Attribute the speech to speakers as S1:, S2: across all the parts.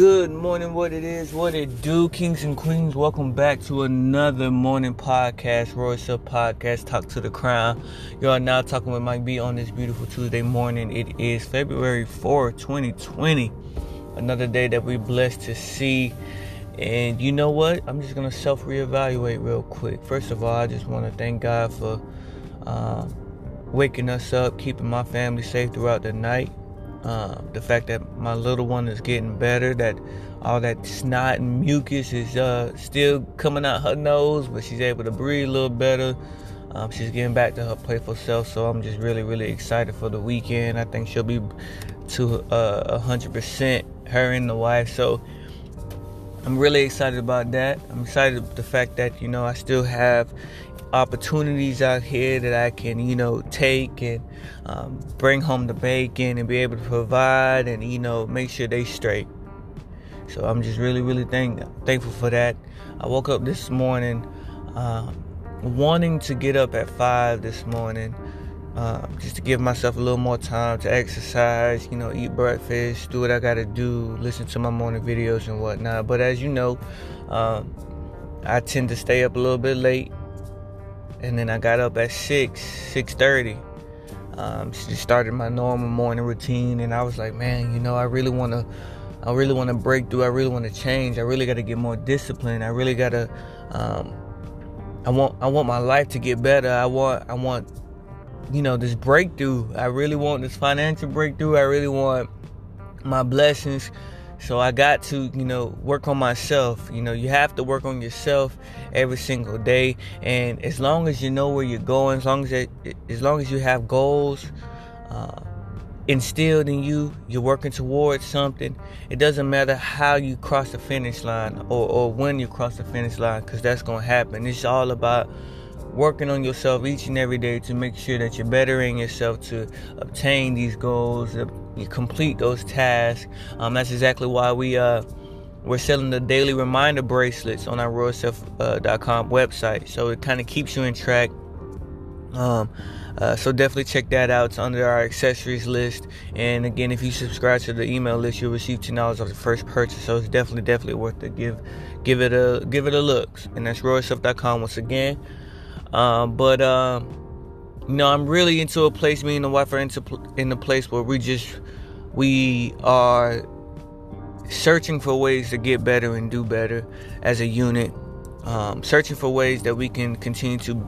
S1: Good morning, what it is, what it do, kings and queens. Welcome back to another morning podcast, Royal Self Podcast, Talk to the Crown. Are now talking with Mike B on this beautiful Tuesday morning. It is February 4th, 2020. Another day that we're blessed to see. And you know what? I'm just gonna self reevaluate real quick. First of all, I just want to thank God for uh, waking us up, keeping my family safe throughout the night. Uh, the fact that my little one is getting better, that all that snot and mucus is uh, still coming out her nose, but she's able to breathe a little better. Um, she's getting back to her playful self, so I'm just really, really excited for the weekend. I think she'll be to uh, 100% her and the wife. So I'm really excited about that. I'm excited the fact that you know I still have opportunities out here that I can, you know, take and um, bring home the bacon and be able to provide and, you know, make sure they straight. So I'm just really, really thank, thankful for that. I woke up this morning um, wanting to get up at 5 this morning uh, just to give myself a little more time to exercise, you know, eat breakfast, do what I gotta do, listen to my morning videos and whatnot. But as you know, um, I tend to stay up a little bit late and then I got up at six, six thirty. Um, just started my normal morning routine, and I was like, man, you know, I really want to, I really want to break through. I really want to change. I really got to get more disciplined. I really got to, um, I want, I want my life to get better. I want, I want, you know, this breakthrough. I really want this financial breakthrough. I really want my blessings so I got to, you know, work on myself. You know, you have to work on yourself every single day. And as long as you know where you're going, as long as it, as long as you have goals uh, instilled in you, you're working towards something. It doesn't matter how you cross the finish line or, or when you cross the finish line, because that's gonna happen. It's all about working on yourself each and every day to make sure that you're bettering yourself to obtain these goals, you complete those tasks. Um, that's exactly why we uh, we're selling the daily reminder bracelets on our royalself.com uh, website. So it kind of keeps you in track. Um, uh, so definitely check that out. It's under our accessories list. And again, if you subscribe to the email list, you'll receive ten dollars off the first purchase. So it's definitely, definitely worth it. Give, give it a, give it a look. And that's royalself.com once again. Um, but um, you know, I'm really into a place. Me and the wife are into in a place where we just we are searching for ways to get better and do better as a unit. Um, searching for ways that we can continue to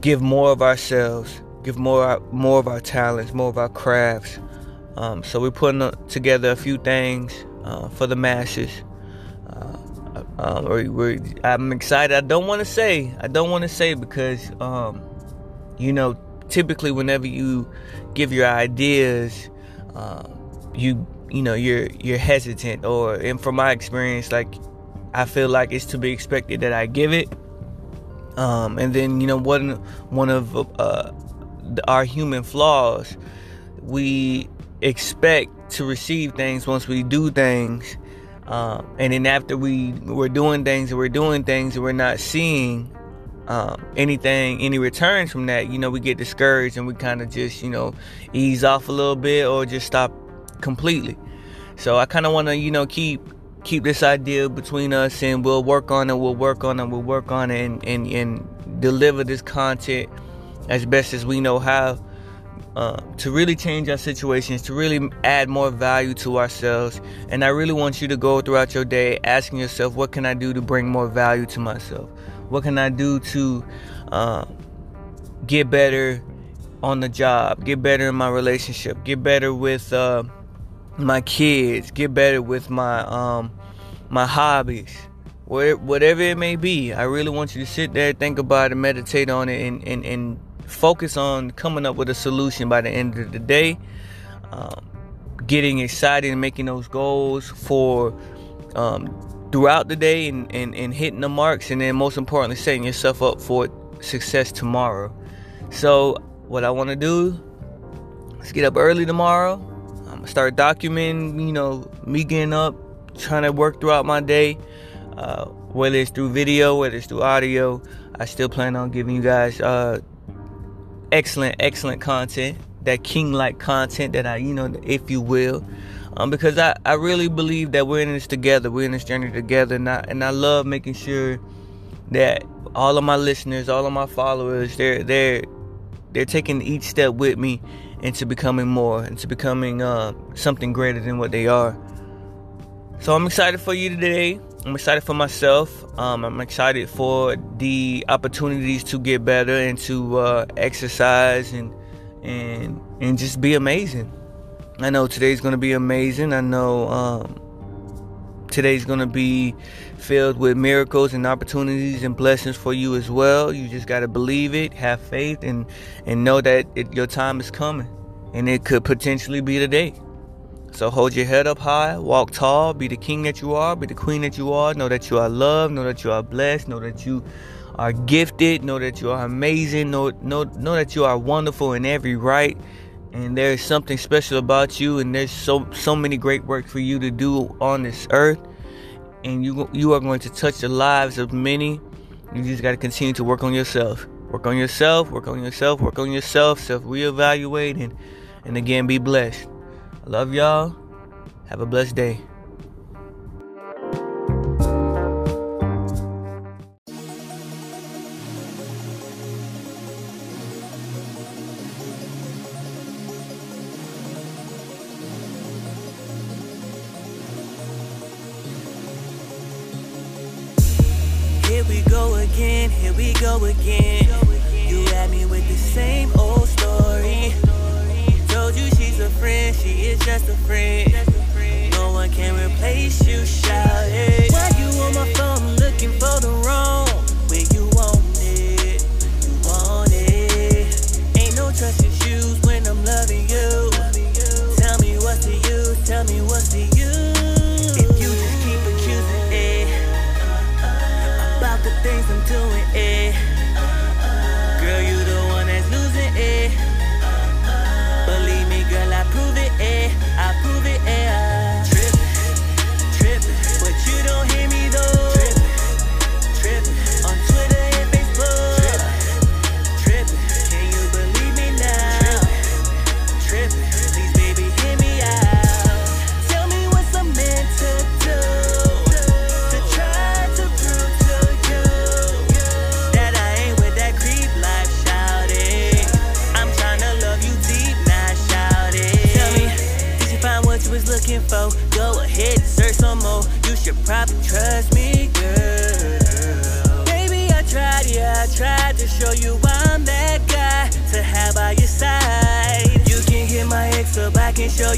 S1: give more of ourselves, give more more of our talents, more of our crafts. Um, so we're putting together a few things uh, for the masses. Um, I'm excited. I don't want to say. I don't want to say because, um, you know, typically whenever you give your ideas, um, you you know you're you're hesitant, or and from my experience, like I feel like it's to be expected that I give it. Um, and then you know one one of uh, our human flaws, we expect to receive things once we do things um, and then after we we're doing things and we're doing things and we're not seeing um, anything, any returns from that, you know, we get discouraged and we kind of just, you know, ease off a little bit or just stop completely. So I kind of want to, you know, keep keep this idea between us and we'll work on it, we'll work on it, we'll work on it and, and, and deliver this content as best as we know how uh, to really change our situations, to really add more value to ourselves. And I really want you to go throughout your day asking yourself, what can I do to bring more value to myself? What can I do to uh, get better on the job, get better in my relationship, get better with uh, my kids, get better with my um, my hobbies, whatever it may be. I really want you to sit there, think about it, meditate on it, and, and, and focus on coming up with a solution by the end of the day. Um, getting excited and making those goals for um, throughout the day and, and, and hitting the marks, and then most importantly, setting yourself up for success tomorrow. So, what I want to do is get up early tomorrow. I'm gonna start documenting, you know, me getting up, trying to work throughout my day, uh, whether it's through video, whether it's through audio. I still plan on giving you guys uh, excellent, excellent content. That king like content that I, you know, if you will. Um, because I, I really believe that we're in this together. We're in this journey together, and I and I love making sure that all of my listeners, all of my followers, they're they're they're taking each step with me into becoming more, into becoming uh, something greater than what they are. So I'm excited for you today. I'm excited for myself. Um, I'm excited for the opportunities to get better and to uh, exercise and and and just be amazing. I know today's gonna be amazing. I know um, today's gonna be filled with miracles and opportunities and blessings for you as well. You just gotta believe it, have faith, and and know that it, your time is coming, and it could potentially be the day. So hold your head up high, walk tall, be the king that you are, be the queen that you are. Know that you are loved, know that you are blessed, know that you are gifted, know that you are amazing, know, know, know that you are wonderful in every right. And there's something special about you, and there's so so many great work for you to do on this earth. And you you are going to touch the lives of many. You just got to continue to work on yourself. Work on yourself, work on yourself, work on yourself, self reevaluate, and, and again, be blessed. Love y'all. Have a blessed day.
S2: Here we go again, here we go again. You had me with the same old story. Told you she's a friend, she is just a friend. No one can replace you, shout it.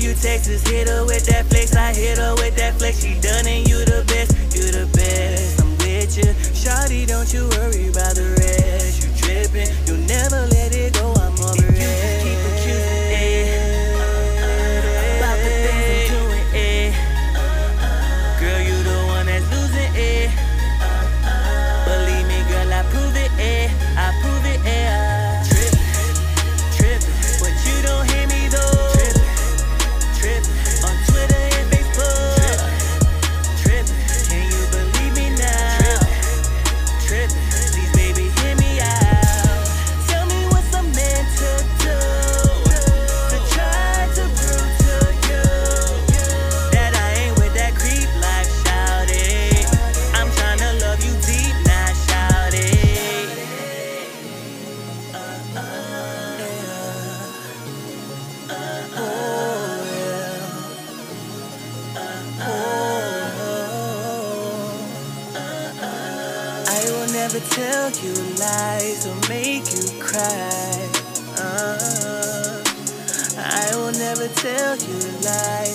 S2: You Texas. Hit her with that flex, I hit her with that flex. She done and you the best, you the best. I'm with you, Shawty, don't you worry about the rest. You trippin', you never let never tell you lies or make you cry. Uh, I will never tell you lies